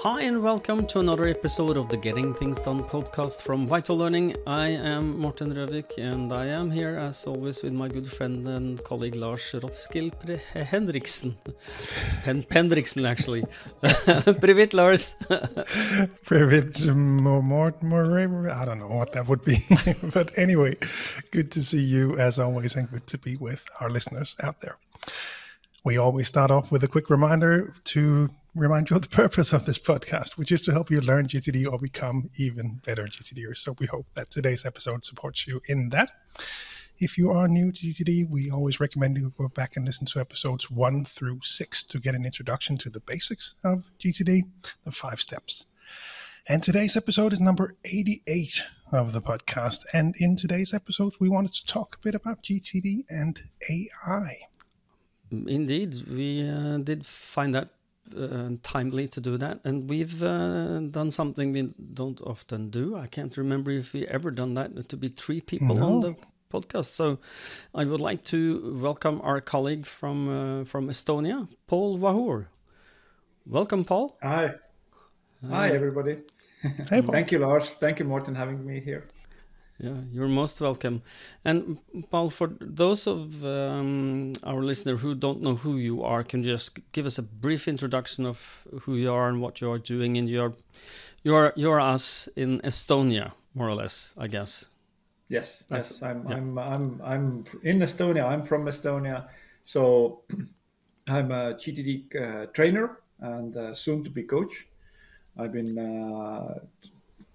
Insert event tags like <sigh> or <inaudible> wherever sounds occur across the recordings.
Hi, and welcome to another episode of the Getting Things Done podcast from Vital Learning. I am Morten Røvik, and I am here as always with my good friend and colleague Lars Rothschild Henriksen. Pen Pendriksen, actually. <laughs> Privet, Lars. <laughs> Privet, more, I don't know what that would be. <laughs> but anyway, good to see you as always, and good to be with our listeners out there. We always start off with a quick reminder to remind you of the purpose of this podcast, which is to help you learn GTD or become even better GTDers. So we hope that today's episode supports you in that. If you are new to GTD, we always recommend you go back and listen to episodes one through six to get an introduction to the basics of GTD, the five steps. And today's episode is number 88 of the podcast. And in today's episode, we wanted to talk a bit about GTD and AI. Indeed, we uh, did find that uh, timely to do that. And we've uh, done something we don't often do. I can't remember if we ever done that to be three people no. on the podcast. So I would like to welcome our colleague from uh, from Estonia, Paul Vahur. Welcome, Paul. Hi. Hi, everybody. Hey, <laughs> Paul. Thank you, Lars. Thank you, Morten, having me here. Yeah, you're most welcome. And Paul, for those of um, our listeners who don't know who you are, can you just give us a brief introduction of who you are and what you are doing? And you're you're you're us in Estonia, more or less, I guess. Yes, That's, yes. I'm yeah. I'm I'm I'm in Estonia. I'm from Estonia, so <clears throat> I'm a GTD uh, trainer and uh, soon to be coach. I've been uh,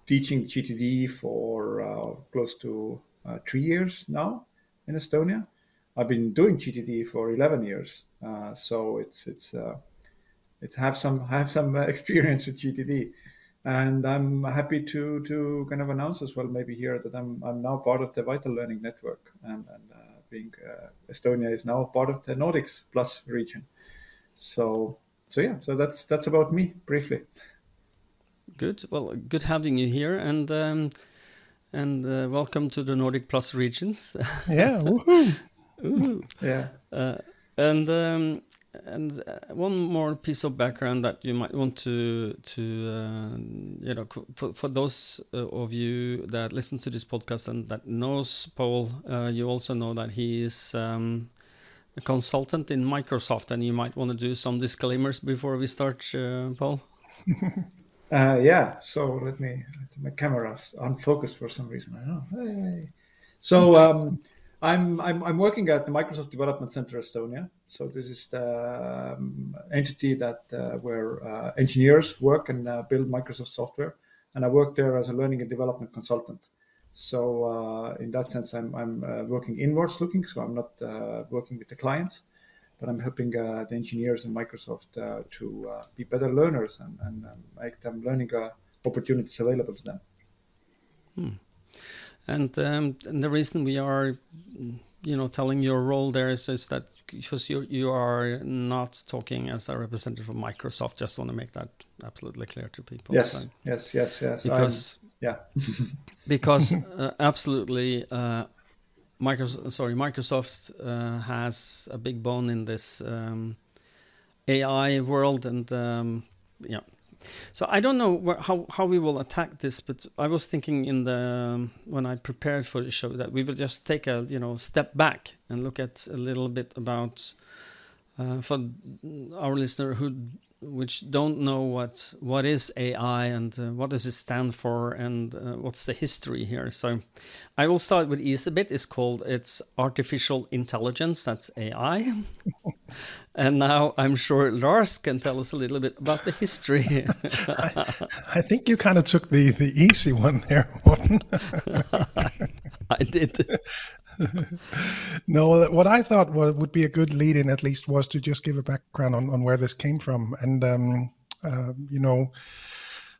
teaching GTD for uh, close to uh, three years now in Estonia. I've been doing GTD for 11 years, uh, so it's it's uh, it's have some have some <laughs> experience with GTD, and I'm happy to to kind of announce as well maybe here that I'm I'm now part of the Vital Learning Network, and, and uh, being uh, Estonia is now part of the Nordics Plus region. So so yeah, so that's that's about me briefly. <laughs> Good. Well, good having you here, and um, and uh, welcome to the Nordic Plus regions. <laughs> yeah. Woohoo. <laughs> Yeah. Uh, and um, and uh, one more piece of background that you might want to to uh, you know for, for those uh, of you that listen to this podcast and that knows Paul, uh, you also know that he is. Um, a consultant in Microsoft, and you might want to do some disclaimers before we start, Paul. <laughs> Uh, yeah, so let me, my camera's unfocused for some reason. I don't know. Hey. So um, I'm, I'm, I'm working at the Microsoft Development Center Estonia. So this is the um, entity that uh, where uh, engineers work and uh, build Microsoft software, and I work there as a learning and development consultant. So uh, in that sense, I'm, I'm uh, working inwards looking. So I'm not working with the clients but I'm helping uh, the engineers in Microsoft uh, to uh, be better learners and, and um, make them learning opportunities available to them. Hmm. And, um, and, the reason we are, you know, telling your role there is, is that because you you are not talking as a representative of Microsoft. Just want to make that absolutely clear to people. Yes, so, yes, yes, yes. Because I'm, yeah, <laughs> because uh, absolutely uh, Microsoft, sorry, Microsoft uh, has a big bone in this um, AI world, and um, yeah. So I don't know where, how how we will attack this, but I was thinking in the um, when I prepared for the show that we will just take a you know step back and look at a little bit about uh, for our listener who which don't know what what is AI and uh, what does it stand for and uh, what's the history here. So I will start with easy bit. It's called it's artificial intelligence. That's AI. <laughs> and now I'm sure Lars can tell us a little bit about the history. <laughs> I, I, think you kind of took the the easy one there, Morten. <laughs> I did. <laughs> no, what I thought would be a good lead in at least was to just give a background on, on where this came from. And, um, uh, you know,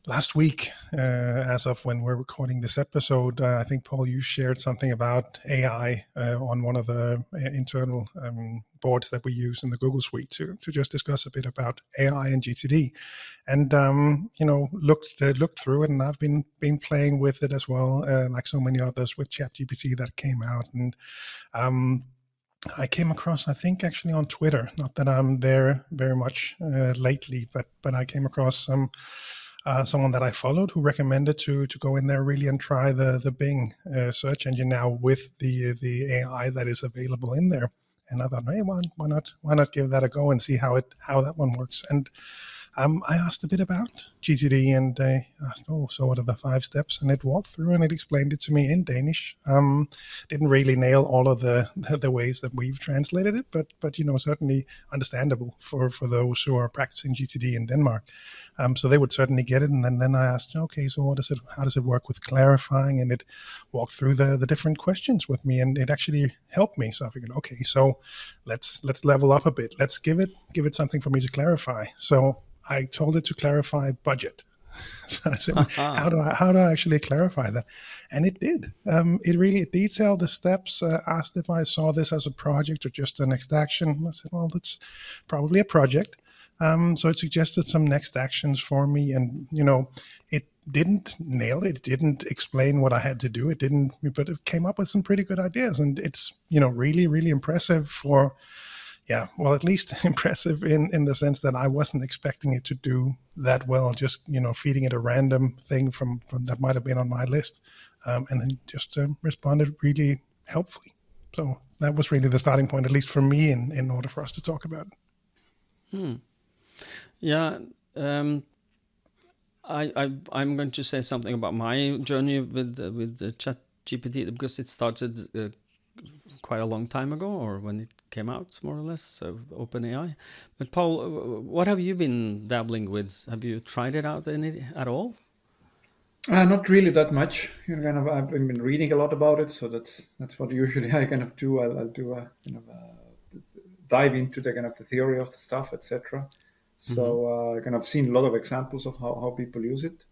last week, uh, as of when we're recording this episode, uh, I think, Paul, you shared something about AI uh, on one of the uh, internal um, boards that we use in the Google Suite to, to just discuss a bit about AI and GTD. And, um, you know, looked uh, looked through it, and I've been been playing with it as well, like so many others with ChatGPT that came out. And um, I came across, I think, actually on Twitter. Not that I'm there very much uh, lately, but but I came across some uh, someone that I followed who recommended to to go in there really and try the the Bing uh, search engine now with the the AI that is available in there. And I thought, hey, why, why not why not give that a go and see how it how that one works? And um, I asked a bit about GTD and I asked, oh, so what are the five steps? And it walked through and it explained it to me in Danish. Um, didn't really nail all of the, <laughs> the, the ways that we've translated it, but but you know certainly understandable for for those who are practicing GTD in Denmark. Um, so they would certainly get it. And then, then I asked, okay, so what does it? How does it work with clarifying? And it walked through the the different questions with me, and it actually helped me. So I figured, okay, so let's let's level up a bit. Let's give it give it something for me to clarify. So I told it to clarify budget. <laughs> So I said, uh-huh. how do I how do I actually clarify that? And it did. Um, it really detailed the steps. Uh, asked if I saw this as a project or just a next action. I said, well, that's probably a project. Um, so it suggested some next actions for me, and you know, it didn't nail it. it. Didn't explain what I had to do. It didn't, but it came up with some pretty good ideas, and it's you know really really impressive for yeah, well, at least <laughs> impressive in in the sense that I wasn't expecting it to do that well. Just you know, feeding it a random thing from, from that might have been on my list, um, and then just uh, responded really helpfully. So that was really the starting point, at least for me, in in order for us to talk about it. Hmm. Yeah. Um, I, I I'm going to say something about my journey with uh, with uh, Chat GPT because it started uh, quite a long time ago, or when it came out, more or less, so OpenAI. But Paul, uh, what have you been dabbling with? Have you tried it out any at all? Uh, not really that much. You know, kind of, I've been reading a lot about it, so that's that's what <laughs> usually I kind of do. I'll, I'll do a kind of a dive into the kind of the theory of the stuff, etc. So mm-hmm. uh, kind of seen a lot of examples of how, how people use it.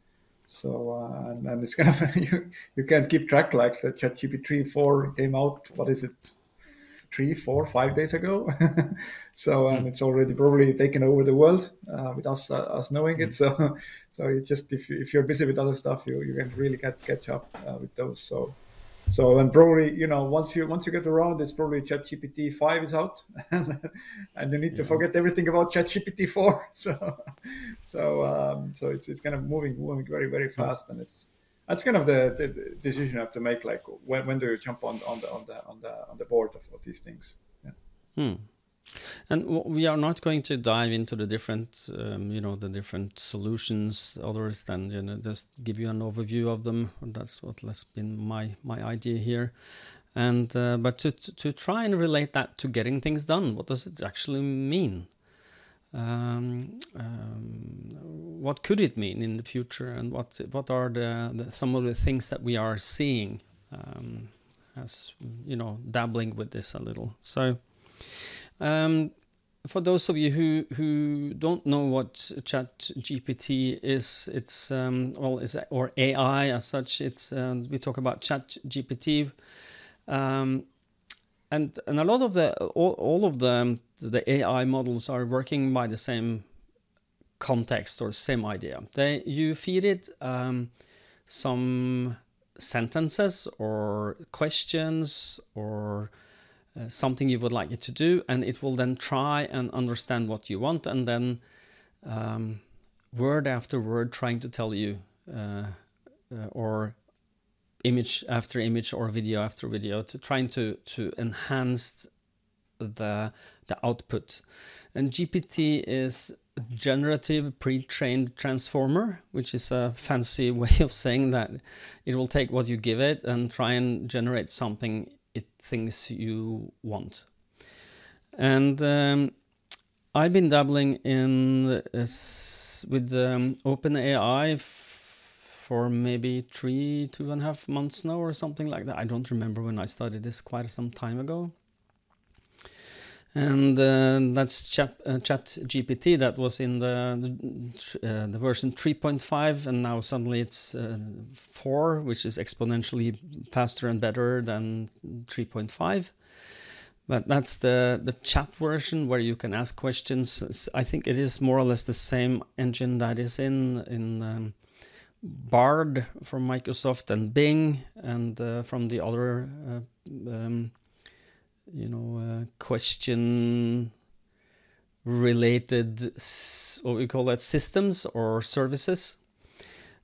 So uh, and, and, it's kind of <laughs> you, you can't keep track like the ChatGPT 4 came out. What is it? Three, four, five days ago. <laughs> so and mm. it's already probably taken over the world uh, with us uh, us knowing mm. it. So <laughs> so it just if, if you're busy with other stuff, you you can really get catch up uh, with those. So so and probably you know once you once you get around, it's probably ChatGPT five is out, <laughs> and you need to forget everything about ChatGPT four. So so um, so it's it's kind of moving moving very very fast, and it's that's kind of the, the, decision you have to make. Like when when do you jump on on the on the on the on the board of, of these things? Yeah. Hmm. And we are not going to dive into the different, um, you know, the different solutions, others than you know, just give you an overview of them. That's what has been my my idea here, and uh, but to to try and relate that to getting things done. What does it actually mean? Um, um, what could it mean in the future, and what what are the, the some of the things that we are seeing um, as you know dabbling with this a little. So. Um, for those of you who who don't know what Chat GPT is, it's um, well, it's or AI as such. It's um, we talk about Chat GPT, um, and and a lot of the all, all of the the AI models are working by the same context or same idea. They you feed it um, some sentences or questions or uh, something you would like it to do, and it will then try and understand what you want, and then um, word after word trying to tell you, uh, uh, or image after image or video after video, to trying to to enhance the the output. And GPT is generative pre-trained transformer, which is a fancy <laughs> way of saying that it will take what you give it and try and generate something it thinks you want. And um, I've been dabbling in uh, with um, OpenAI for maybe three, two and a half months now, or something like that. I don't remember when I started this quite some time ago. And uh, that's Chat, uh, Chat GPT that was in the the, uh, version 3.5, and now suddenly it's 4, which is exponentially faster and better than 3.5. But that's the the chat version where you can ask questions. I think it is more or less the same engine that is in in um, Bard from Microsoft and Bing, and uh, from the other uh, um, you know, uh, question related, what we call that, systems or services.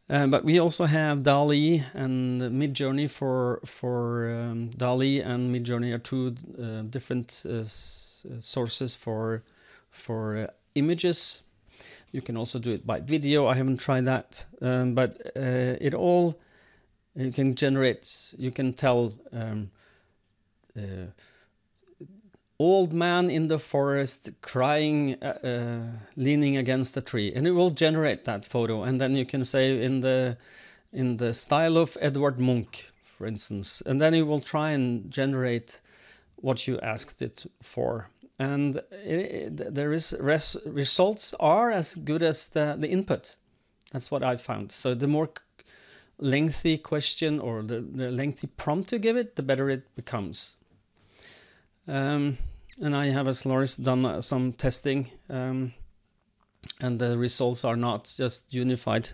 Uh, but we also have DALL-E and Midjourney for for um, DALL-E and Midjourney are two uh, different uh, sources for for uh, images. You can also do it by video. I haven't tried that, um, but uh, it all you can generate. You can tell. Old man in the forest crying, uh, uh, leaning against a tree, and it will generate that photo. And then you can say in the in the style of Edward Munch, for instance, and then it will try and generate what you asked it for. And it, it, there is res, results are as good as the, the input. That's what I found. So the more lengthy question or the, the lengthy prompt you give it, the better it becomes. Um, and I have, as Lars, done uh, some testing, um, and the results are not just unified.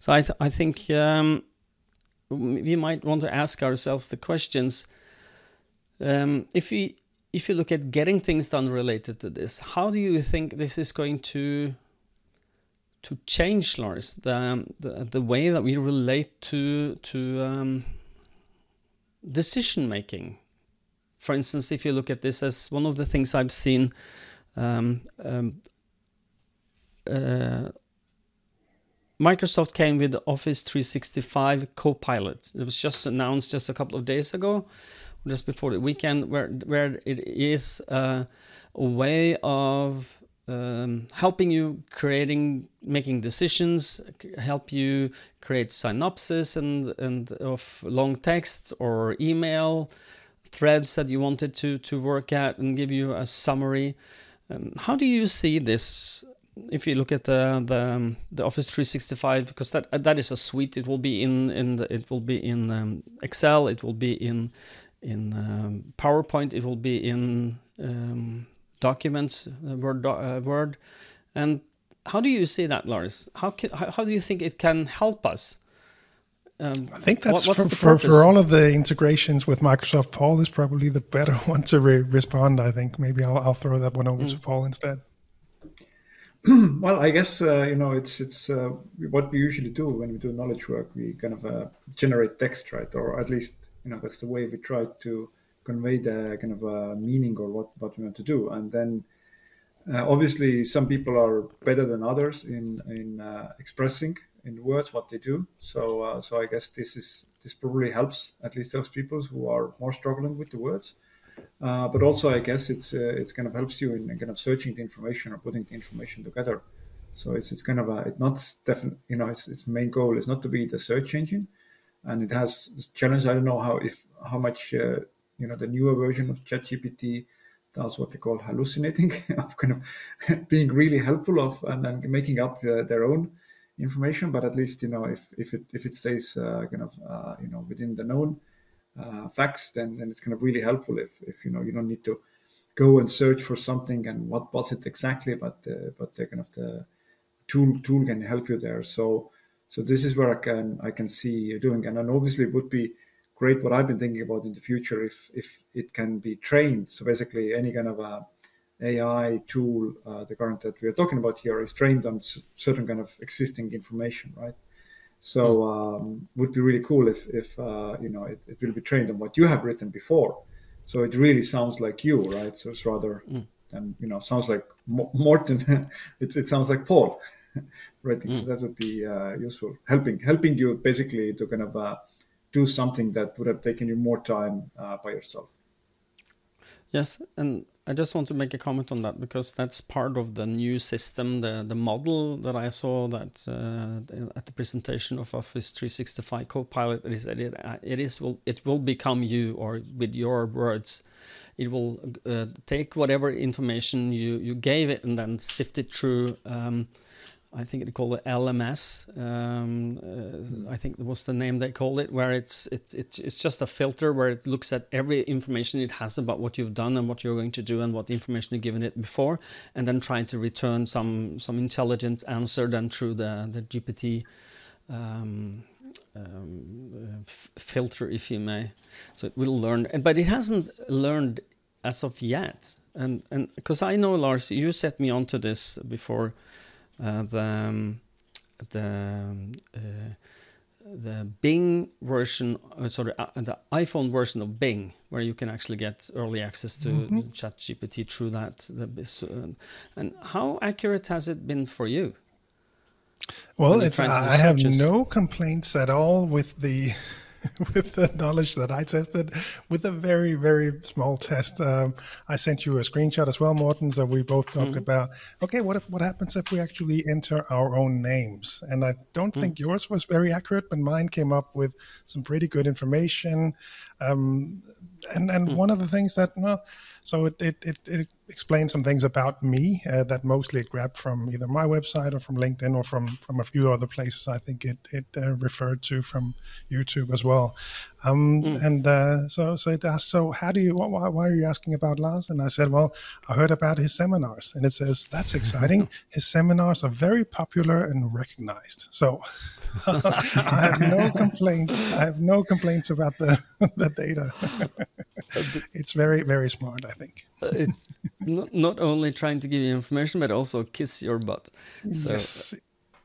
So I, th I think um, we might want to ask ourselves the questions: um, if we if you look at getting things done related to this, how do you think this is going to to change, Lars, the the, the way that we relate to to um, decision making? For instance, if you look at this as one of the things I've seen, um, um, uh, Microsoft came with Office 365 Copilot. It was just announced just a couple of days ago, just before the weekend, where where it is uh, a way of um, helping you creating, making decisions, help you create synopsis and and of long text or email threads that you wanted to to work at and give you a summary. Um, how do you see this? If you look at the the, um, the Office 365, because that that is a suite. It will be in in the, it will be in um, Excel. It will be in in um, PowerPoint. It will be in um, documents, uh, Word uh, Word. And how do you see that, Lars? How can, how, how do you think it can help us? Um, I think that's what, for, for, for, all of the integrations with Microsoft. Paul is probably the better <laughs> one to re- respond. I think maybe I'll, I'll throw that one over mm. to Paul instead. <clears throat> well, I guess uh, you know it's it's uh, what we usually do when we do knowledge work. We kind of uh, generate text, right? Or at least you know that's the way we try to convey the kind of uh, meaning or what what we want to do. And then uh, obviously some people are better than others in in uh, expressing in words what they do. So uh, so I guess this is this probably helps at least those people who are more struggling with the words. Uh, but also I guess it's uh, it's kind of helps you in kind of searching the information or putting the information together. So it's it's kind of a it's not definitely you know its its main goal is not to be the search engine, and it has challenge. I don't know how if how much uh, you know the newer version of ChatGPT does what they call hallucinating <laughs> of kind of <laughs> being really helpful of and then making up uh, their own information, but at least you know if if it if it stays uh, kind of uh, you know within the known uh, facts, then then it's kind of really helpful if if you know you don't need to go and search for something and what was it exactly, but uh, but the kind of the tool tool can help you there. So so this is where I can I can see you doing, and then obviously it would be great what I've been thinking about in the future if if it can be trained. So basically any kind of a AI tool, uh, the current that we are talking about here, is trained on certain kind of existing information, right? So hmm. um, would be really cool if, if uh, you know it, it, will be trained on what you have written before. So it really sounds like you, right? So it's rather mm. than you know sounds like Morten. <laughs> it's, it sounds like Paul <laughs> writing. Mm. So hmm. that would be uh, useful, helping helping you basically to kind of uh, do something that would have taken you more time uh, by yourself. Yes, and I just want to make a comment on that because that's part of the new system, the the model that I saw that uh, at the presentation of Office 365 Copilot is that it, it is will it will become you or with your words, it will uh, take whatever information you you gave it and then sift it through. Um, I think they call it LMS. Um, uh, I think that was the name they call it, where it's it, it, it's just a filter where it looks at every information it has about what you've done and what you're going to do and what information you've given it before, and then trying to return some some intelligent answer then through the the GPT um, um, filter, if you may. So it will learn, but it hasn't learned as of yet. And and because I know Lars, you set me onto this before the um, the uh, the Bing version, uh, sorry, uh, the iPhone version of Bing, where you can actually get early access to mm-hmm. ChatGPT through that. The, and how accurate has it been for you? Well, it's, I have no complaints at all with the <laughs> with the knowledge that I tested with a very, very small test. Um, I sent you a screenshot as well, Morten. So we both talked mm-hmm. about, okay, what if what happens if we actually enter our own names? And I don't mm-hmm. think yours was very accurate, but mine came up with some pretty good information. Um, and and mm-hmm. one of the things that well, so it, it, it, it explains some things about me uh, that mostly it grabbed from either my website or from LinkedIn or from, from a few other places. I think it, it uh, referred to from YouTube as well. Um, mm. And uh, so, so it asked, so how do you, why, why, are you asking about Lars? And I said, well, I heard about his seminars. And it says, that's exciting. <laughs> his seminars are very popular and recognized. So <laughs> I have no complaints. I have no complaints about the, <laughs> the data. it's very, very smart, I think. Uh, it's not, not only trying to give you information, but also kiss your butt. So, yes.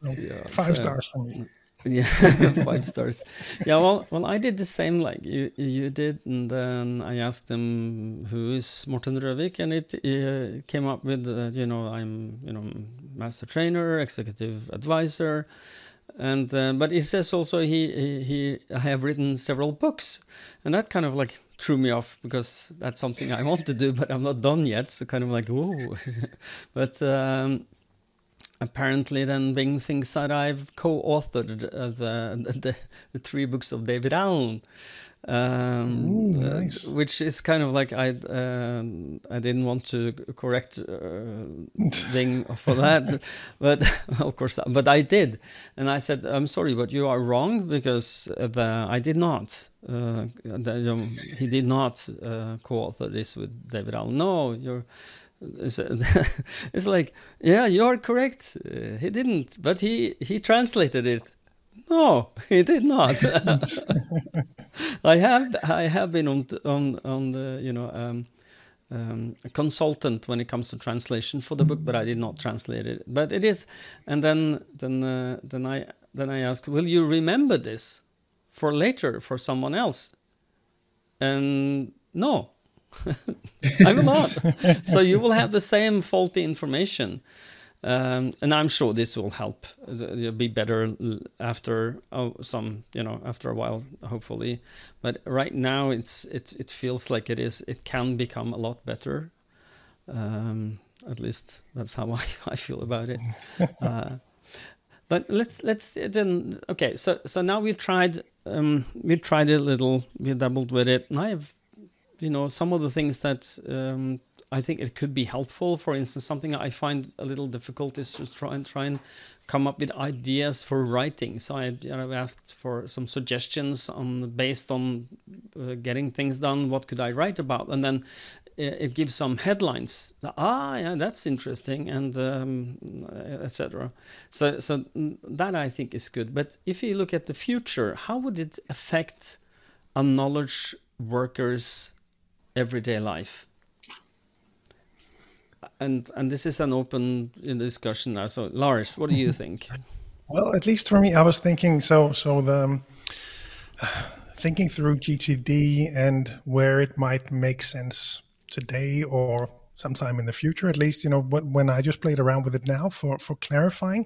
Yeah, five so, stars from me. Yeah, <laughs> five stars. Yeah, well, well, I did the same like you you did, and then I asked them who is Morten Røvik, and it came up with uh, you know I'm you know master trainer, executive advisor, and uh, but he says also he, he, he I have written several books, and that kind of like threw me off because that's something I want to do, but I'm not done yet. So kind of like whoa, <laughs> but um, apparently then being things that I've co-authored uh, the, <laughs> the the three books of David Allen um, Ooh, nice. uh, which is kind of like I um, I didn't want to correct uh, <laughs> thing for that, but <laughs> of course, but I did, and I said I'm sorry, but you are wrong because the, I did not. Uh, the, um, he did not uh, co-author this with David Allen. No, you're. It's, <laughs> it's like yeah, you are correct. Uh, he didn't, but he he translated it no, <laughs> he did not. <laughs> I have I have been on on on the you know um, um, consultant when it comes to translation for the book, but I did not translate it. But it is, and then then uh, then I then I ask will you remember this for later for someone else? And no, I will not. so you will have the same faulty information. Um, and I'm sure this will help You'll be better after oh, some, you know, after a while, hopefully. But right now, it's it it feels like it is. It can become a lot better. Um, at least that's how <laughs> I, I feel about it. <laughs> uh, but let's let's then okay. So so now we tried um, we tried a little. We doubled with it. And I have, you know, some of the things that um, I think it could be helpful. For instance, something I find a little difficult is to try and try and come up with ideas for writing. So I you asked for some suggestions on based on uh, getting things done. What could I write about? And then it, it gives some headlines. Ah, yeah, that's interesting, and um, etc. So so that I think is good. But if you look at the future, how would it affect a knowledge worker's everyday life? and and this is an open discussion now. So, Lars, what do you <laughs> think? Well, at least for me, I was thinking so. So the um, thinking through GTD and where it might make sense today or sometime in the future. At least, you know, when I just played around with it now for for clarifying,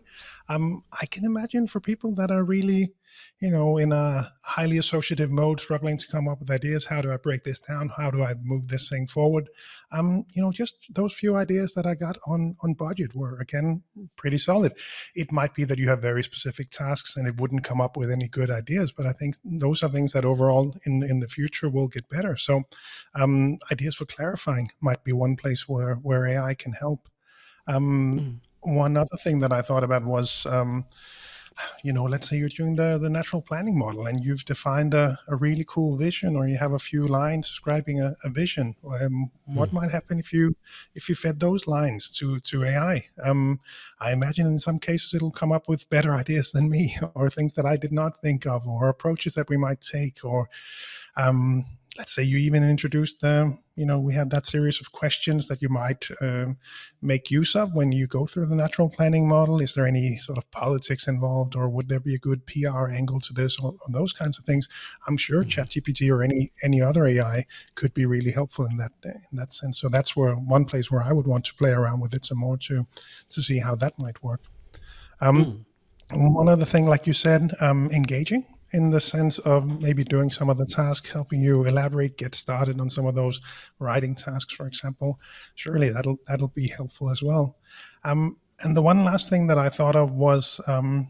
um, I can imagine for people that are really you know, in a highly associative mode, struggling to come up with ideas. How do I break this down? How do I move this thing forward? Um, you know, just those few ideas that I got on on budget were again pretty solid. It might be that you have very specific tasks and it wouldn't come up with any good ideas, but I think those are things that overall in in the future will get better. So, um, ideas for clarifying might be one place where where AI can help. Um, mm. One other thing that I thought about was um, you know, let's say you're doing the, the natural planning model and you've defined a, a really cool vision or you have a few lines describing a, a vision. Um, what hmm. might happen if you if you fed those lines to, to AI? Um, I imagine in some cases it'll come up with better ideas than me <laughs> or things that I did not think of or approaches that we might take or um, let's say you even introduced them you know, we have that series of questions that you might um, make use of when you go through the natural planning model. Is there any sort of politics involved, or would there be a good PR angle to this, or, or those kinds of things? I'm sure mm-hmm. ChatGPT or any any other AI could be really helpful in that in that sense. So that's where one place where I would want to play around with it some more to to see how that might work. Um, mm. One other thing, like you said, um, engaging in the sense of maybe doing some of the tasks, helping you elaborate, get started on some of those writing tasks, for example. Surely that'll that'll be helpful as well. Um, and the one last thing that I thought of was um,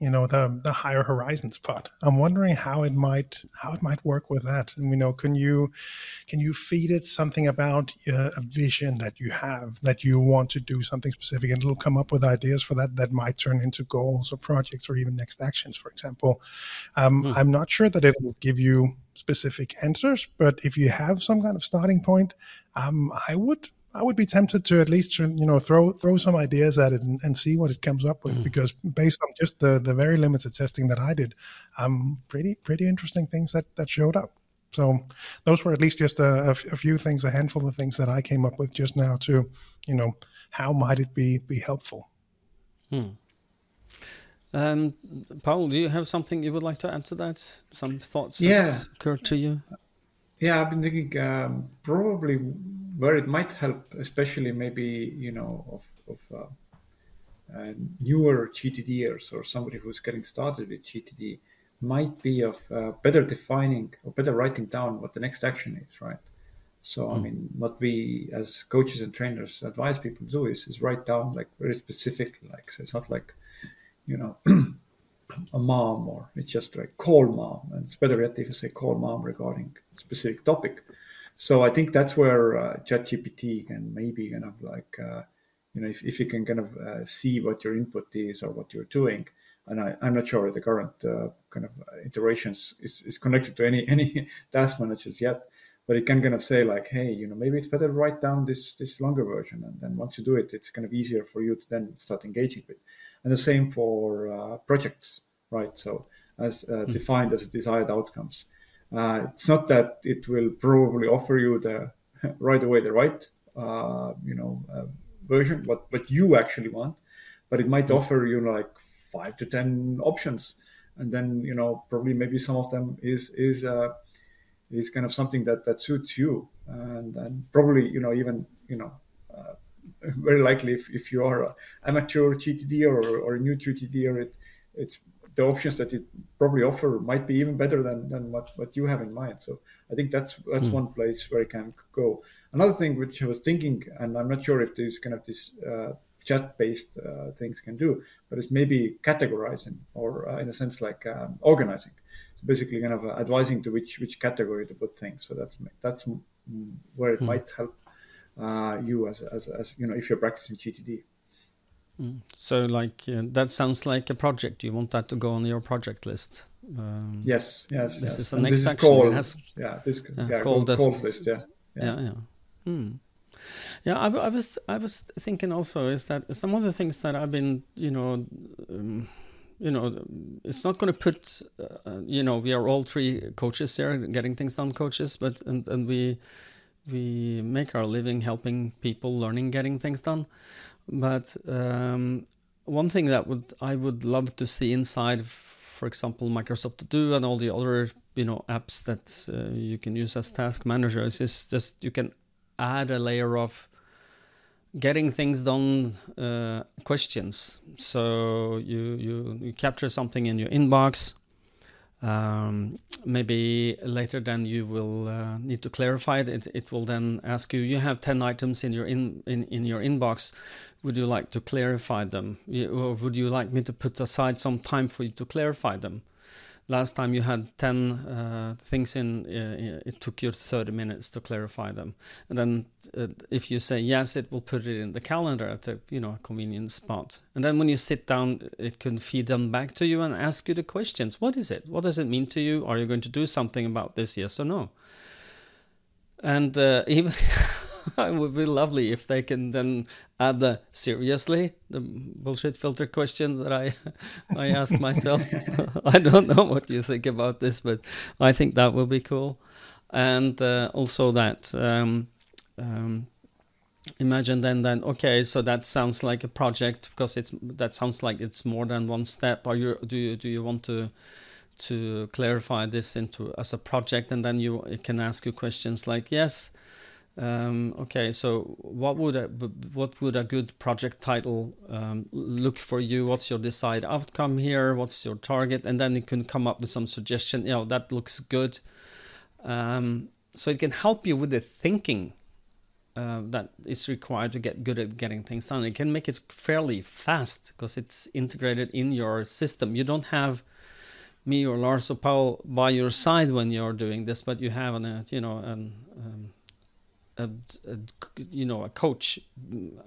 you know the the higher horizons part. I'm wondering how it might how it might work with that. And we know can you can you feed it something about uh, a vision that you have that you want to do something specific and it'll come up with ideas for that that might turn into goals or projects or even next actions for example? Um, mm. i'm not sure that it will give you specific answers but if you have some kind of starting point um, i would I would be tempted to at least you know throw throw some ideas at it and, and see what it comes up with mm. because based on just the the very limited testing that I did, um, pretty pretty interesting things that that showed up. So those were at least just a, a, few things, a handful of things that I came up with just now to, you know, how might it be be helpful? Hmm. Um, Paul, do you have something you would like to add to that? Some thoughts yeah. that occurred to you? Yeah, I've been thinking um, probably where it might help, especially maybe you know of, of uh, uh, newer GTDers or somebody who's getting started with GTD, might be of uh, better defining or better writing down what the next action is, right? So I hmm. mean, what we as coaches and trainers advise people to do is is write down like very specific, like so it's not like you know <clears throat> a mom or it's just like call mom, and it's better yet if you say call mom regarding a specific topic so I think that's where uh, ChatGPT can maybe kind of like, uh, you know, if, if you can kind of uh, see what your input is or what you're doing. And I, am not sure the current uh, kind of iterations is, is connected to any <laughs> any task managers yet, but it can kind of say like, hey, you know, maybe it's better to write down this this longer version, and then once you do it, it's kind of easier for you to then start engaging with. And the same for uh, projects, right? So as mm-hmm. defined as desired outcomes. Uh, it's not that it will probably offer you the <laughs> right away the right uh, you know uh, version what what you actually want, but it might offer you like five to ten options, and then you know probably maybe some of them is is uh, is kind of something that that suits you, and and probably you know even you know. Uh, <laughs> very likely, if, if you are an amateur GTD or, or a new GTD, or it, it's the options that it probably offer might be even better than, than what, what you have in mind. So I think that's that's mm. one place where it can go. Another thing which I was thinking, and I'm not sure if these kind of these uh, chat-based uh, things can do, but it's maybe categorizing or uh, in a sense like um, organizing. So basically, kind of advising to which which category to put things. So that's that's where it mm. might help uh, you as, as as you know if you're practicing GTD. Mm. So, like uh, that sounds like a project. You want that to go on your project list. Um, yes, yes. This yes. is the next this action. Call, has, yeah, this yeah, yeah call calls list. Yeah, yeah, yeah. yeah. Hmm. Yeah, I, I, was I was thinking also is that some of the things that I've been, you know, um, you know, it's not going to put, uh, you know, we are all three coaches here, getting things done coaches, but and and we we make our living helping people learning getting things done but um, one thing that would I would love to see inside, for example, Microsoft To Do and all the other you know apps that uh, you can use as task managers is just you can add a layer of getting things done uh, questions. So you, you you capture something in your inbox um, maybe later then you will uh, need to clarify it. it. It will then ask you, you have 10 items in your in, in, in your inbox. Would you like to clarify them? Or would you like me to put aside some time for you to clarify them? Last time you had 10 uh, things in uh, it took you 30 minutes to clarify them. And then uh, if you say yes it will put it in the calendar at a you know convenient spot. And then when you sit down it can feed them back to you and ask you the questions. What is it? What does it mean to you? Are you going to do something about this? Yes or no? And uh, <laughs> even <laughs> it would be lovely if they can then add the seriously the bullshit filter question that I <laughs> I ask myself. <laughs> I don't know what you think about this, but I think that will be cool. and uh, also that um, um, imagine then then okay so that sounds like a project because it's that sounds like it's more than one step are you do you do you want to to clarify this into as a project and then you can ask you questions like yes um, okay so what would a what would a good project title um, look for you what's your desired outcome here what's your target and then you can come up with some suggestion you know that looks good um, so it can help you with the thinking uh, that is required to get good at getting things done. It can make it fairly fast because it's integrated in your system. You don't have me or Lars or Paul by your side when you're doing this, but you have an, a, you know, an, um, a, a, you know, a coach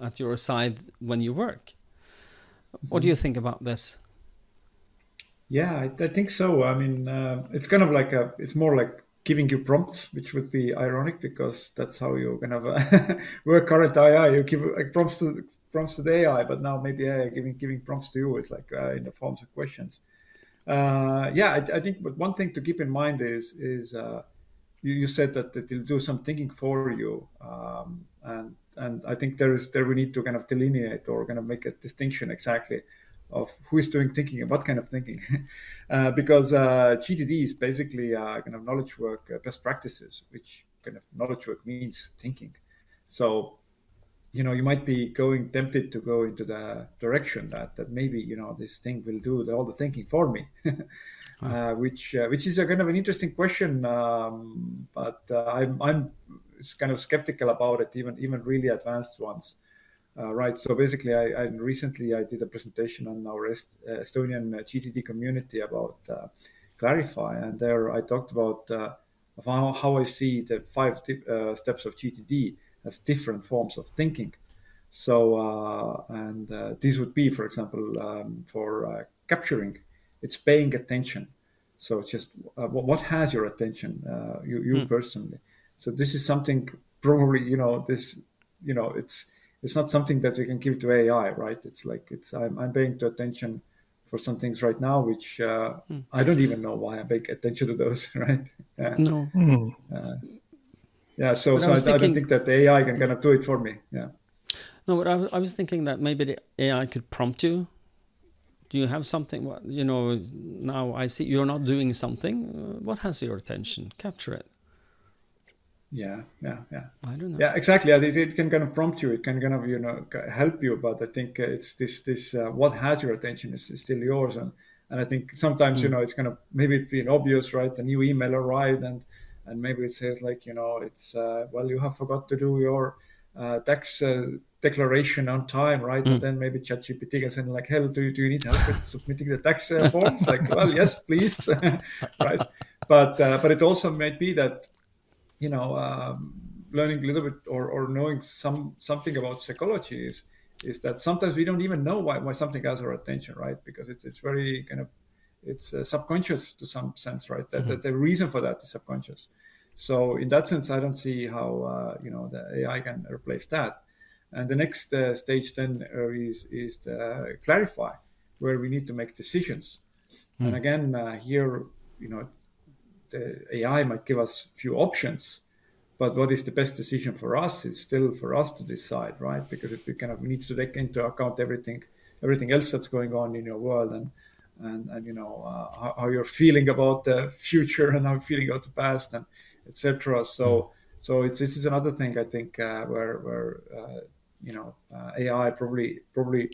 at your side when you work. What do you think about this? Yeah, I, I think so. I mean, uh, it's kind of like a, it's more like giving you prompts, which would be ironic because that's how you're gonna uh, <laughs> work current AI. You give like, prompts to prompts to the AI, but now maybe AI giving giving prompts to you is like uh, in the forms of questions. Uh, yeah, I, I, think. But one thing to keep in mind is is uh, you, you, said that, it'll do some thinking for you, um, and and I think there is there we need to kind of delineate or kind of make a distinction exactly of who is doing thinking and what kind of thinking. <laughs> uh, because uh, GTD is basically uh, kind of knowledge work uh, best practices, which kind of knowledge work means thinking. So, you know, you might be going tempted to go into the direction that, that maybe, you know, this thing will do the, all the thinking for me, <laughs> uh, which uh, which is a kind of an interesting question. Um, but I'm, I'm kind of skeptical about it, even even really advanced ones. Uh, right. So basically, I, I, recently I did a presentation on our Est- uh, Estonian GTD community about uh, Clarify, and there I talked about uh, how, how, I see the five uh, steps of GTD as different forms of thinking. So, uh, and this would be, for example, um, for capturing, it's paying attention. So just what has your attention, you, you mm. personally. So this is something probably you know this you know it's it's not something that we can give to AI, right? It's like it's I'm, I'm paying to attention for some things right now, which uh, mm. I don't even know why I pay attention to those, <laughs> right? Yeah. No. Mm. Yeah. So, so I, thinking... I, don't think that the AI can kind of do it for me. Yeah. No, but I was, I was thinking that maybe the AI could prompt you. Do you have something? You know, now I see you're not doing something. What has your attention? Capture it yeah yeah yeah i don't know yeah exactly it, it can kind of prompt you it can kind of you know help you but i think uh, it's this this uh, what has your attention is, is, still yours and and i think sometimes mm. you know it's kind of maybe being obvious right a new email arrived and and maybe it says like you know it's uh, well you have forgot to do your uh, tax uh, declaration on time right mm. and then maybe ChatGPT can say like hell do you, do you need help with submitting the tax uh, <laughs> forms like well yes please <laughs> right but but it also might be that you know, um, learning a little bit or, or knowing some something about psychology is is that sometimes we don't even know why, why something has our attention, right? Because it's it's very kind of it's uh, subconscious to some sense, right? That, mm-hmm. that, the reason for that is subconscious. So in that sense, I don't see how uh, you know the AI can replace that. And the next uh, stage then uh, is is to clarify where we need to make decisions. Mm. And again, uh, here you know the AI might give us few options, but what is the best decision for us is still for us to decide, right? Because it kind of needs to take into account everything, everything else that's going on in your world, and and and you know uh, how, how, you're feeling about the future and how you're feeling about the past, and etc. So mm. so it's this is another thing I think uh, where where uh, you know uh, AI probably probably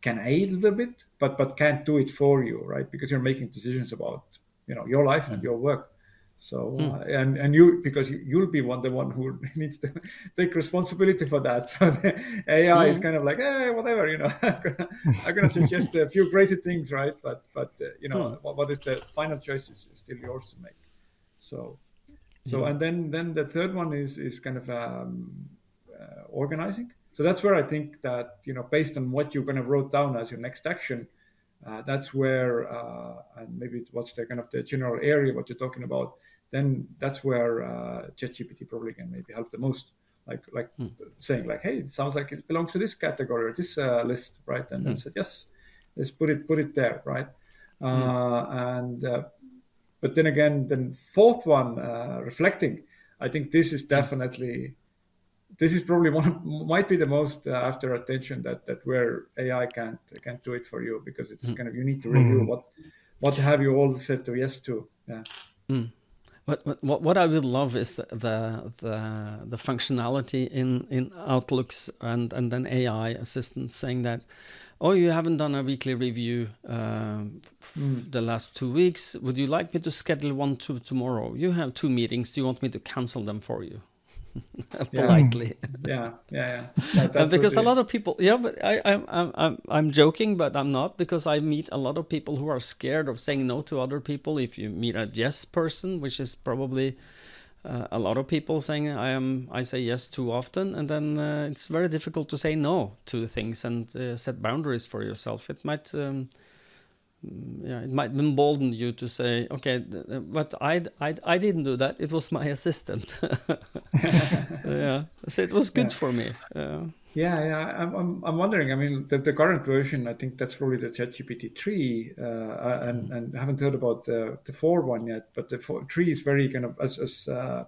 can aid a little bit, but but can't do it for you, right? Because you're making decisions about you know your life and hmm. your work so uh, and and you because you, will be one the one who <laughs> needs to take responsibility for that. <laughs> So the ai is hmm. kind of like hey whatever you know <laughs> i'm gonna, I'm gonna suggest a few crazy things right? But but uh, you know mm. what, what is the final choice is, is, still yours to make. So so and then then the third one is is kind of um, uh, organizing. So that's where i think that you know based on what you're going to wrote down as your next action uh, that's where uh, and maybe what's the kind of the general area what you're talking about then that's where uh, ChatGPT probably can maybe help the most like like hmm. saying like hey it sounds like it belongs to this category or this uh, list right and hmm. then said yes let's put it put it there right hmm. uh, and uh, but then again, the fourth one, uh, reflecting, I think this is definitely this is probably one of, might be the most uh, after attention that that where AI can't can't do it for you because it's mm. kind of you need to review mm. what what have you all said to yes to yeah. Mm. What, what what I would love is the the the functionality in in Outlooks and and then AI assistant saying that oh you haven't done a weekly review uh, mm. the last two weeks. Would you like me to schedule one to tomorrow? You have two meetings. Do you want me to cancel them for you <laughs> politely. <laughs> Yeah, yeah, yeah. <laughs> That, because a lot of people, yeah, but I, I'm, I'm, I'm joking, but I'm not because I meet a lot of people who are scared of saying no to other people. If you meet a yes person, which is probably uh, a lot of people saying I am, I say yes too often, and then uh, it's very difficult to say no to things and uh, set boundaries for yourself. It might. Um, yeah, it might embolden you to say, okay, but I, I, I didn't do that. It was my <laughs> assistant. <laughs> yeah, so it was good yeah. for me. Yeah, yeah, yeah. I'm, I'm, I'm wondering. I mean, the, the current version, I think that's probably the ChatGPT three, uh, and mm. and I haven't heard about the the four one yet. But the four, three is very kind of as as uh,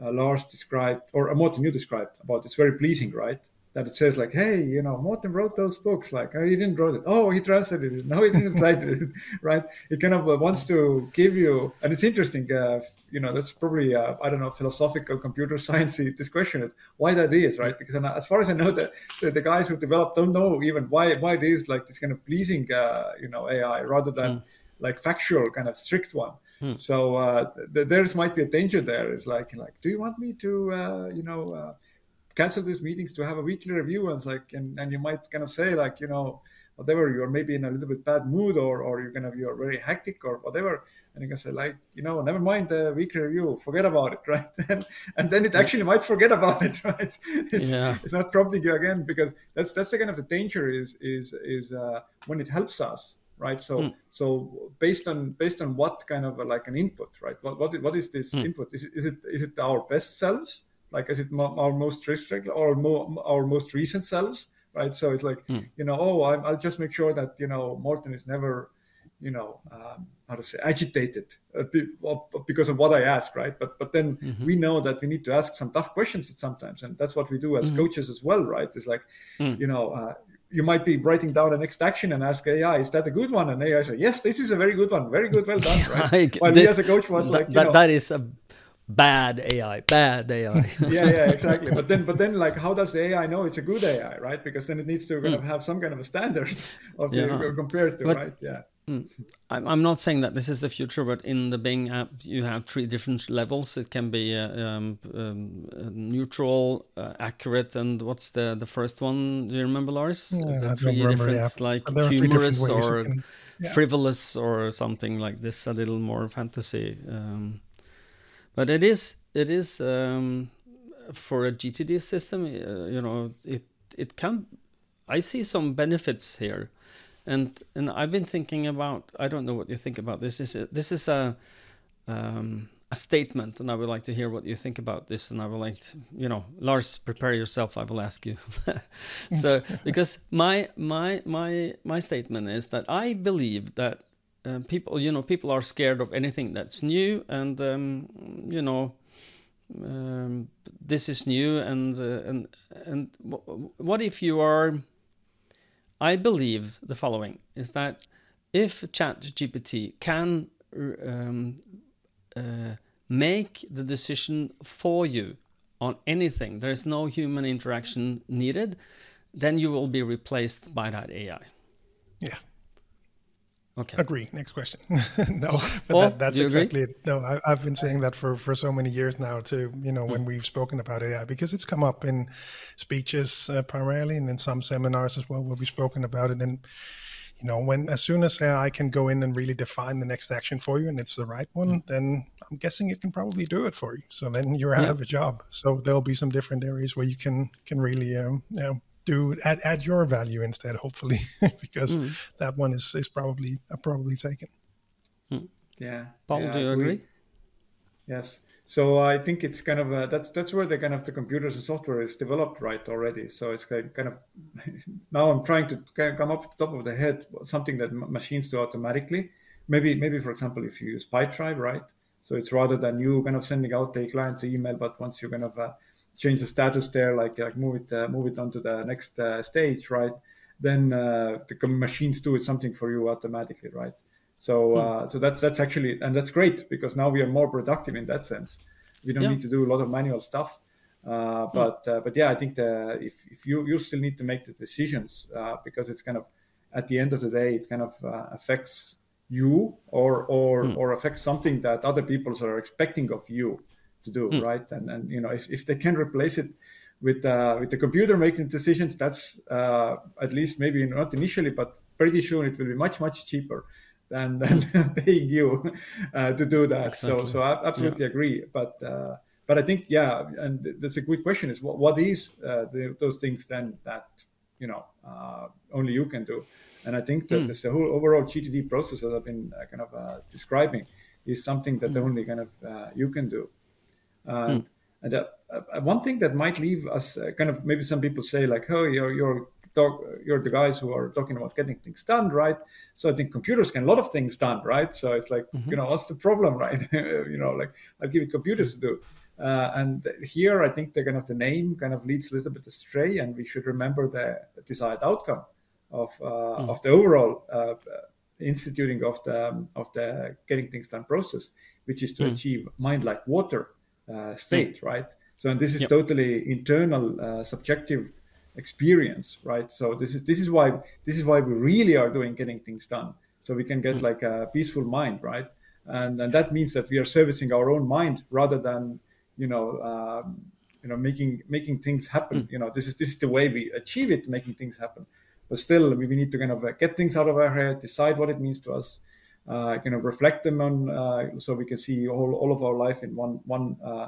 uh, Lars described, or Morten you described about. It's very pleasing, right? That it says like, hey, you know, Morten wrote those books. Like, oh, he didn't write it. Oh, he translated it. No, he didn't <laughs> write it. <laughs> Right? It kind of uh, wants to give you, and it's interesting. Uh, you know, that's probably uh, I don't know philosophical computer <laughs> science. This question is why that is right because as far as I know, that the, the, guys who developed don't know even why why it is like this kind of pleasing, uh, you know, AI rather than mm. like factual kind of strict one. Hmm. So uh, th- there's might be a danger there. It's like like, do you want me to, uh, you know, uh, cancel these meetings to have a weekly review and like and, and you might kind of say like you know whatever you're maybe in a little bit bad mood or or you're gonna you're very hectic or whatever. And you can say like you know never mind the weekly review forget about it <laughs> right? And, and then it actually might forget about it <laughs> right? It's, yeah. it's not prompting you again because that's that's the kind of the danger is is is uh, when it helps us right? So mm. so based on based on what kind of a, like an input right? What what, what is this mm. input? Is it, is it is it our best selves like is it our most restrict or more, our most recent selves right so it's like mm. you know oh i will just make sure that you know morten is never you know um, how to say agitated uh, because of what i ask right but but then mm-hmm. we know that we need to ask some tough questions sometimes and that's what we do as mm-hmm. coaches as well right it's like mm. you know uh, you might be writing down the next action and ask AI, is that a good one? And AI say, yes, this is a very good one. Very good. Well done. Right? <laughs> While this, as a coach was like, that, know, that is a bad AI, bad AI. <laughs> yeah, yeah, exactly. <laughs> But then, but then, like, how does the AI know it's a good AI, right? Because then it needs to kind of have some kind of a standard <laughs> of yeah. the, compared to, but, right? Yeah. Mm. I'm not saying that this is the future, but in the Bing app, you have three different levels. It can be uh, um, um, neutral, uh, accurate, and what's the the first one? Do you remember, Lars? Yeah, the three different, yeah. like humorous or can, yeah. frivolous or something like this, a little more fantasy. Um, but it is it is um, for a GTD system. Uh, you know, it it can. I see some benefits here, and and I've been thinking about. I don't know what you think about this. Is this is a um, a statement, and I would like to hear what you think about this. And I would like, to, you know, Lars, prepare yourself. I will ask you. <laughs> so, <laughs> because my my my my statement is that I believe that uh, people you know people are scared of anything that's new and um, you know um, this is new and uh, and and what if you are i believe the following is that if chat gpt can um, uh, make the decision for you on anything there is no human interaction needed then you will be replaced by that ai yeah Okay. Agree. Next question. <laughs> no, but that, that's exactly agree? it. No, I, have been saying that for, for so many years now too, you know, when mm. we've spoken about AI, because it's come up in speeches uh, primarily and in some seminars as well where we've spoken about it. And, you know, when as soon as AI can go in and really define the next action for you and it's the right one, mm. then I'm guessing it can probably do it for you. So then you're out yeah. of a job. So there'll be some different areas where you can, can really, um, you know, do add, add your value instead, hopefully, <laughs> because mm. that one is, is probably uh, probably taken. Mm. Yeah. Paul, yeah, do you agree? Yes. So I think it's kind of a, that's that's where the kind of the computers and software is developed right already. So it's kind of <laughs> now I'm trying to come up to the top of the head something that machines do automatically. maybe maybe for example if you use Pipedrive, right? So it's rather than you kind of sending out the client to email, but once you kind of uh, change the status there, like like move it uh, move it onto the next uh, stage, right? Then uh, the machines do it something for you automatically, right? So uh, hmm. so that's that's actually and that's great because now we are more productive in that sense. We don't yeah. need to do a lot of manual stuff. Uh, hmm. but uh, but yeah, I think the if, if you you still need to make the decisions uh, because it's kind of at the end of the day it kind of uh, affects you or or mm. or affects something that other people are expecting of you to do mm. right and and you know if, if they can replace it with uh, with the computer making decisions that's uh, at least maybe not initially but pretty soon it will be much much cheaper than <laughs> than paying you uh, to do that exactly. so so I absolutely yeah. agree but uh, but I think yeah and that's a good question is what, what is uh, the, those things then that you know uh, only you can do and I think that mm. this, the whole overall GTD process that I've been uh, kind of uh, describing is something that mm. only kind of uh, you can do. And, mm. and uh, uh, one thing that might leave us uh, kind of maybe some people say like, oh, you're you're talk, you're the guys who are talking about getting things done, right? So I think computers can a lot of things done, right? So it's like, mm-hmm. you know, what's the problem, <laughs> right? you know, like I'll give you computers to do. Uh, and here, I think the kind of the name kind of leads a little bit astray, and we should remember the desired outcome of mm. of the overall uh, instituting of the um, of the getting things done process, which is to mm. achieve mind like water state, mm. right? So and this is yep. totally internal, subjective experience, right? So this is this is why this is why we really are doing getting things done, so we can get mm. like a peaceful mind, right? And and that means that we are servicing our own mind rather than you know um, you know making making things happen. Mm. You know this is this is the way we achieve it, making things happen but still we need to kind of uh, get things out of our head decide what it means to us uh, kind of reflect them on uh, so we can see all, all of our life in one one uh,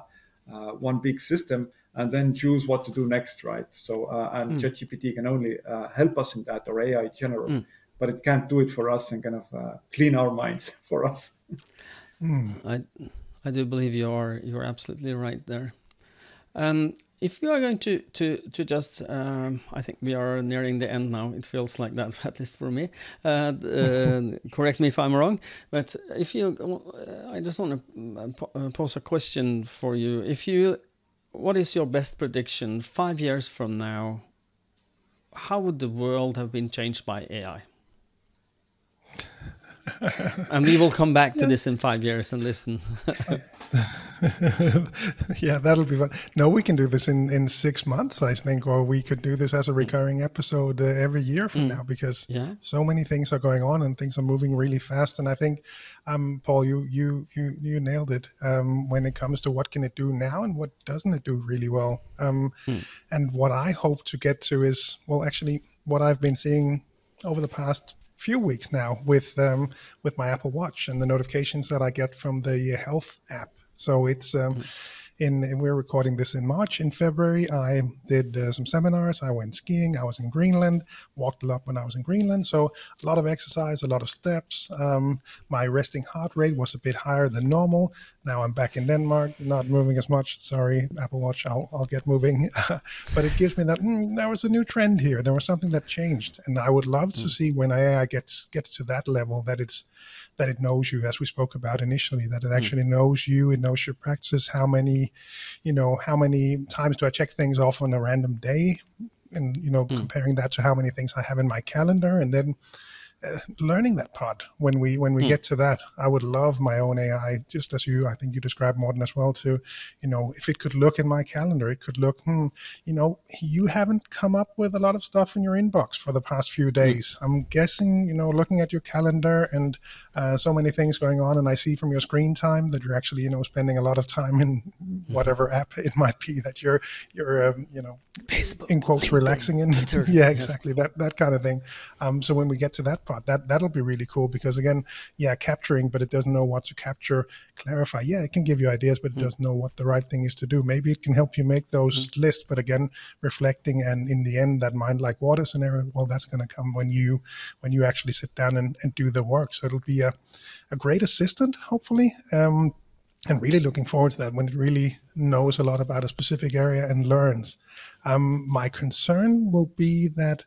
uh one big system and then choose what to do next right so uh, and mm. ChatGPT can only help us in that or AI in general mm. but it can't do it for us and kind of clean our minds <laughs> for us mm. I I do believe you are you're absolutely right there um, if we are going to to to just, um, I think we are nearing the end now. It feels like that, <laughs> at least for me. Uh, uh, <laughs> correct me if I'm wrong, but if you, uh, I just want to uh, pose a question for you. If you, what is your best prediction five years from now? How would the world have been changed by AI? <laughs> and we will come back to yeah. this in five years and listen. <laughs> yeah, that'll be fun. No, we can do this in, in six months, I think, or we could do this as a recurring episode uh, every year from mm. now because yeah. so many things are going on and things are moving really fast. And I think, um, Paul, you you you you nailed it um, when it comes to what can it do now and what doesn't it do really well. Um, mm. And what I hope to get to is well, actually, what I've been seeing over the past few weeks now with um, with my Apple Watch and the notifications that I get from the health app. So it's um, mm in we're recording this in March. In February, I did uh, some seminars. I went skiing. I was in Greenland. Walked a lot when I was in Greenland. So a lot of exercise, a lot of steps. Um, my resting heart rate was a bit higher than normal. Now I'm back in Denmark, not moving as much. Sorry, Apple Watch. I'll I'll get moving. <laughs> but it gives me that mm, there was a new trend here. There was something that changed, and I would love to mm. see when AI gets gets to that level that it's that it knows you, as we spoke about initially, that it hmm. actually mm. knows you, it knows your practices, how many, you know, how many times do I check things off on a random day, and you know, mm. comparing that to how many things I have in my calendar, and then uh, learning that part when we when we mm. get to that i would love my own ai just as you i think you described Morten as well too you know if it could look in my calendar it could look hmm, you know you haven't come up with a lot of stuff in your inbox for the past few hmm. days i'm guessing you know looking at your calendar and uh, so many things going on and i see from your screen time that you're actually you know spending a lot of time in hmm. whatever app it might be that you're you're um, you know Facebook, in quotes LinkedIn, relaxing in <laughs> yeah exactly yes. that that kind of thing um, so when we get to that part that that'll be really cool because again yeah capturing but it doesn't know what to capture clarify yeah it can give you ideas but it mm. doesn't know what the right thing is to do maybe it can help you make those mm. lists but again reflecting and in the end that mind like water scenario well that's going to come when you when you actually sit down and, and do the work so it'll be a, a great assistant hopefully um, and really looking forward to that when it really knows a lot about a specific area and learns. Um, my concern will be that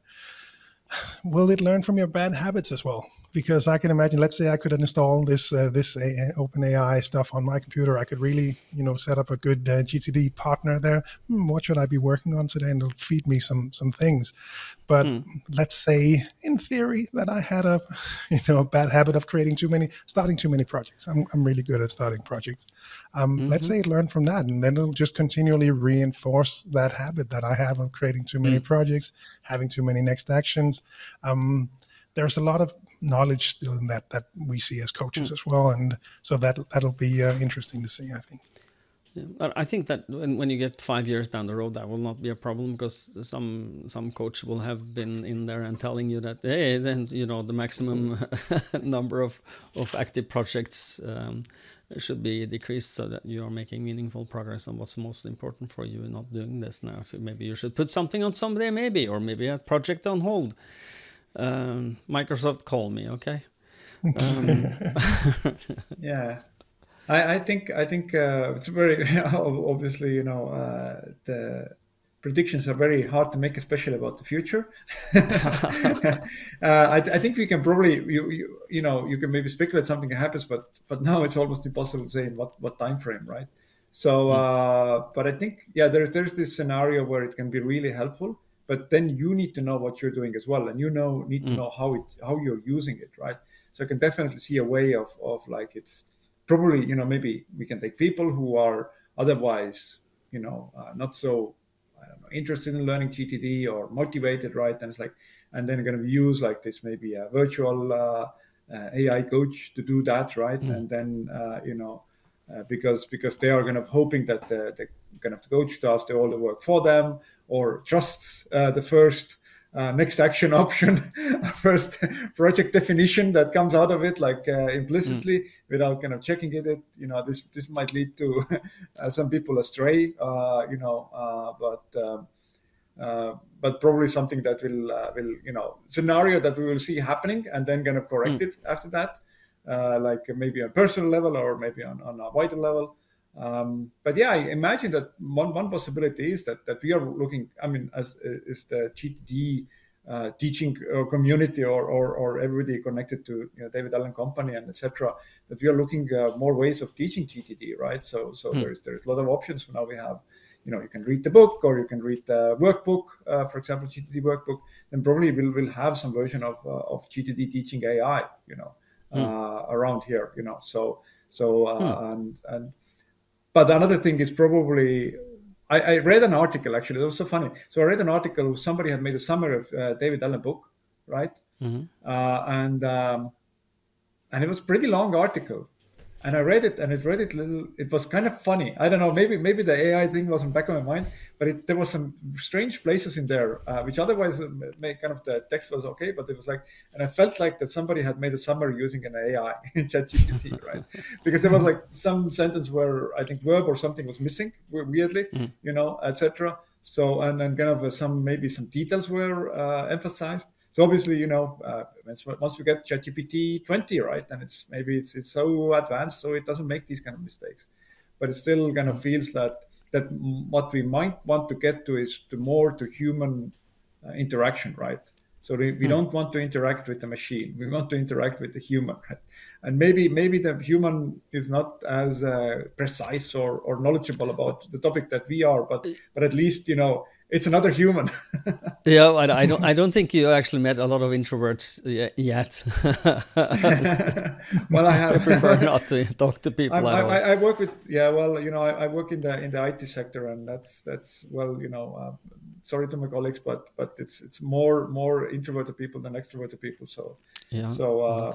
will it learn from your bad habits as well? Because I can imagine, let's say I could install this uh, this uh, open AI stuff on my computer. I could really, you know, set up a good uh, GTD partner there. Hmm, what should I be working on today? And it'll feed me some some things. But hmm. let's say, in theory, that I had a, <laughs> you know, a bad habit of creating too many, starting too many projects. I'm I'm really good at starting projects. Um, mm-hmm. Let's say learn from that, and then it'll just continually reinforce that habit that I have of creating too many mm. projects, having too many next actions um, there's a lot of knowledge still in that that we see as coaches mm. as well, and so that that'll be uh, interesting to see. I think. Yeah, I think that when, when you get five years down the road, that will not be a problem because some some coach will have been in there and telling you that hey, then you know the maximum <laughs> number of of active projects um, should be decreased so that you are making meaningful progress on what's most important for you and not doing this now. So maybe you should put something on someday, maybe, or maybe a project on hold. Um, Microsoft, call me, okay? Um, <laughs> <laughs> yeah, I, I, think I think uh, it's very <laughs> obviously you know uh, the predictions are very hard to make, especially about the future. <laughs> uh, I, I, think we can probably, you, you, you know, you can maybe speculate something happens, but but now it's almost impossible to say in what what time frame, right? So, hmm. uh, but I think yeah, there's there's this scenario where it can be really helpful, but then you need to know what you're doing as well, and you know need to mm. know how it how you're using it, right? So I can definitely see a way of of like it's probably you know maybe we can take people who are otherwise you know uh, not so I don't know, interested in learning GTD or motivated, right? And it's like, and then going to use like this maybe a virtual uh, uh, AI coach to do that, right? Mm. And then uh, you know, uh, because because they are kind of hoping that the, the kind of the coach does the, all the work for them or trusts uh, the first uh, next action <laughs> option, first project definition that comes out of it, like uh, implicitly, mm. without kind of checking it. it. You know, this this might lead to <laughs> uh, some people astray. Uh, you know, uh, but. Um, but probably something that will will you know scenario that we will see happening and then kind of correct mm. it after that, like maybe on personal level or maybe on, on a wider level. Um, but yeah, I imagine that one, one possibility is that, that we are looking, I mean, as is the GTD uh, teaching uh, community or, or, or, everybody connected to you know, David Allen Company and etc. That we are looking uh, more ways of teaching GTD, right? So so hmm. there's there's a lot of options. Now we have, you know, you can read the book or you can read the workbook, uh, for example, GTD workbook. Then probably we'll will have some version of uh, of GTD teaching AI, you know, hmm. around here, you know. So so hmm. and and but another thing is probably I, I, read an article actually. It was so funny. So I read an article. Somebody had made a summary of uh, David Allen book, right? Mm-hmm. Uh, and um, and it was pretty long article and I read it and it read it little. It was kind of funny. I don't know. Maybe maybe the AI thing was in back of my mind, but it, there was some strange places in there, uh, which otherwise uh, made kind of the text was okay, but it was like, and I felt like that somebody had made a summary using an AI <laughs> in ChatGPT, right? <laughs> because there was like some sentence where I think verb or something was missing weirdly, mm-hmm. you know, etc. So and then kind of uh, some maybe some details were uh, emphasized so obviously, you know, uh, once we get ChatGPT 20, right, then it's maybe it's it's so advanced, so it doesn't make these kind of mistakes. But it still kind of feels that that what we might want to get to is to more to human uh, interaction, right? So we, we hmm. don't want to interact with the machine. We want to interact with the human, right? And maybe maybe the human is not as uh, precise or, or knowledgeable about the topic that we are, but but at least you know it's another human. <laughs> yeah, I, I, don't. I don't think you actually met a lot of introverts yet. <laughs> well, I <laughs> have. I prefer not to talk to people. I, I, I, work with. Yeah, well, you know, I, work in the in the IT sector, and that's that's well, you know, uh, sorry to my colleagues, but but it's it's more more introverted people than extroverted people. So yeah. So uh,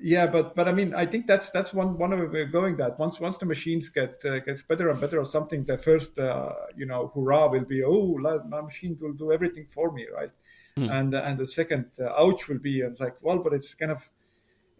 yeah but but i mean i think that's that's one one way going that once once the machines get uh, gets better and better or something the first uh, you know hurrah will be oh my machine will do everything for me right? Mm. and uh, and the second uh, ouch will be it's like well but it's kind of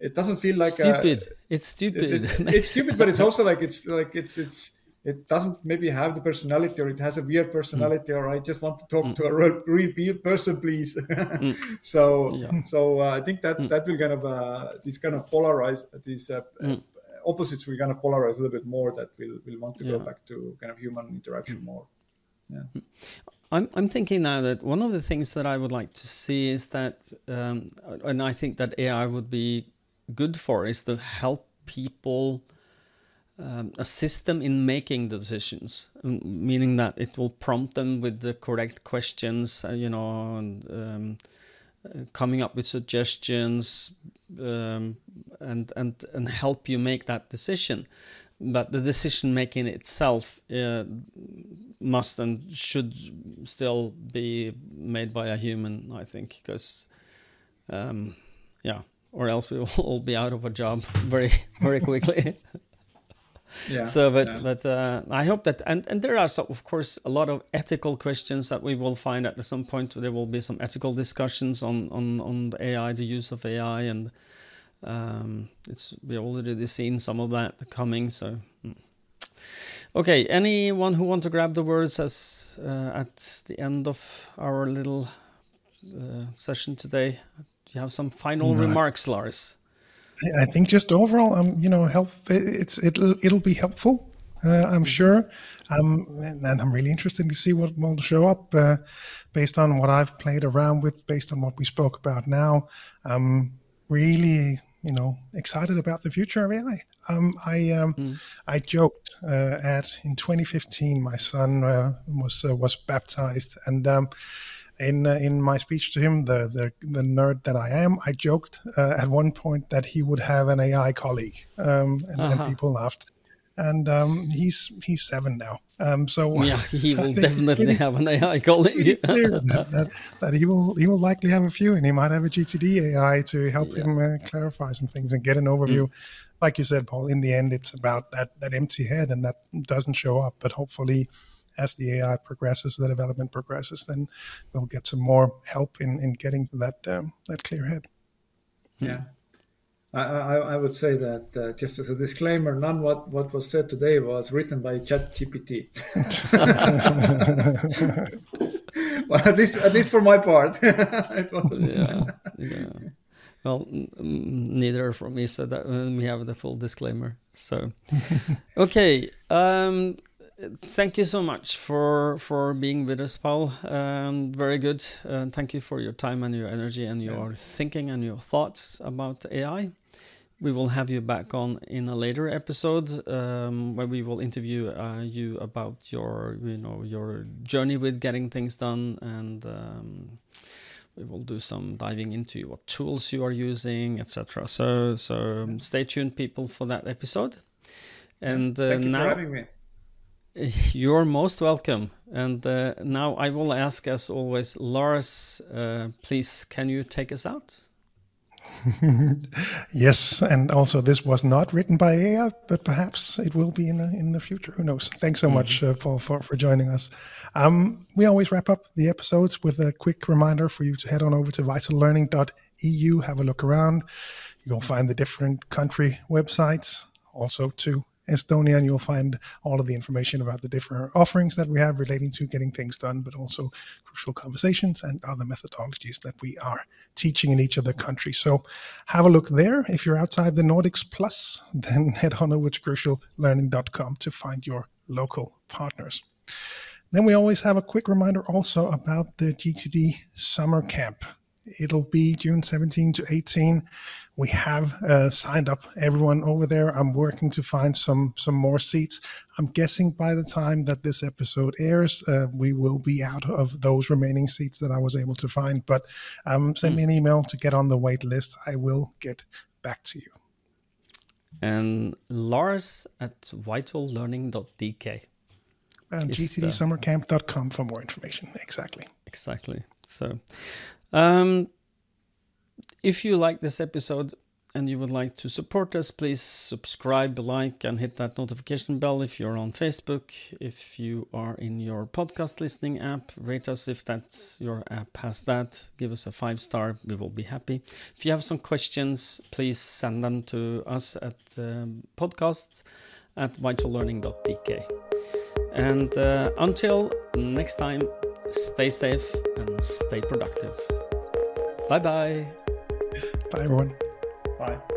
it doesn't feel like stupid. It's stupid it, it, it's stupid but it's also like it's like it's it's it doesn't maybe have the personality or it has a weird personality mm. or i just want to talk mm. to a real, real person please <laughs> mm. so yeah. so uh, i think that mm. that will kind of uh, this kind of polarize these uh, mm. opposites will kind of polarize a little bit more that we'll, we'll want to yeah. go back to kind of human interaction mm. more yeah. I'm I'm thinking now that one of the things that I would like to see is that, um, and I think that AI would be good for is to help people. Um, assist them in making decisions, meaning that it will prompt them with the correct questions, uh, you know, and um, uh, coming up with suggestions um, and and and help you make that decision but the decision making itself uh, must and should still be made by a human, I think, because um, yeah, or else we will <laughs> all be out of a job very very quickly. <laughs> yeah. So, but yeah. but uh, I hope that and and there are some, of course a lot of ethical questions that we will find at some point. There will be some ethical discussions on on on the AI, the use of AI, and um, it's we already seen some of that coming. So, hmm. okay, anyone who want to grab the words as uh, at the end of our little uh, session today? Do you have some final no. remarks, Lars? I think just overall, um, you know, help. It's it'll it'll be helpful. Uh, I'm mm-hmm. sure. Um, and, and, I'm really interested to see what will show up uh, based on what I've played around with, based on what we spoke about now. I'm really you know excited about the future of AI. Um, I um, mm. I joked uh, at in 2015 my son uh, was uh, was baptized and. In uh, in my speech to him, the, the the nerd that I am, I joked uh, at one point that he would have an AI colleague, um, and, uh-huh. and people laughed and um, he's he's seven now. Um, so <laughs> yeah, he will definitely have an AI colleague. that, <laughs> that, that, he will he will likely have a few, and he might have a GTD AI to help yeah. him uh, clarify some things and get an overview. Mm. Like you said, Paul. In the end, it's about that that empty head, and that doesn't show up. But hopefully, as the AI progresses, the development progresses, then we'll get some more help in in getting that um, that clear head. Yeah. I, I, I would say that uh, just as a disclaimer, none what what was said today was written by ChatGPT. <laughs> well, at least at least for my part. <laughs> yeah, yeah. Well, neither from me, so that uh, we have the full disclaimer. So, <laughs> okay. Um, thank you so much for for being with us, Paul. Um, very good. Uh, thank you for your time and your energy and your yeah. thinking and your thoughts about AI we will have you back on in a later episode um, where we will interview uh, you about your you know your journey with getting things done and um, we will do some diving into what tools you are using etc so so um, stay tuned people for that episode and uh, now <laughs> you're most welcome and uh, now i will ask as always lars uh, please can you take us out <laughs> yes, and also this was not written by AI, but perhaps it will be in the, in the future. Who knows? Thanks so mm-hmm. much, uh, Paul, for, for joining us. Um, we always wrap up the episodes with a quick reminder for you to head on over to vitallearning.eu, have a look around. You'll find the different country websites, also to Estonia, and you'll find all of the information about the different offerings that we have relating to getting things done, but also crucial conversations and other methodologies that we are teaching in each of the countries. So have a look there. If you're outside the Nordics Plus, <laughs> then head on over to cruciallearning.com to find your local partners. Then we always have a quick reminder also about the GTD summer camp. It'll be June 17 to 18 we have uh, signed up everyone over there. I'm working to find some some more seats. I'm guessing by the time that this episode airs, uh, we will be out of those remaining seats that I was able to find. But um, send mm. me an email to get on the wait list. I will get back to you. And Lars at vitallearning.dk. And gtdsummercamp.com for more information. Exactly. Exactly. So, um, if you like this episode and you would like to support us, please subscribe, like, and hit that notification bell if you're on Facebook. If you are in your podcast listening app, rate us if that's your app has that. Give us a five star, we will be happy. If you have some questions, please send them to us at um, podcast at vitallearning.dk. And uh, until next time, stay safe and stay productive. Bye bye. Bye, everyone. Bye.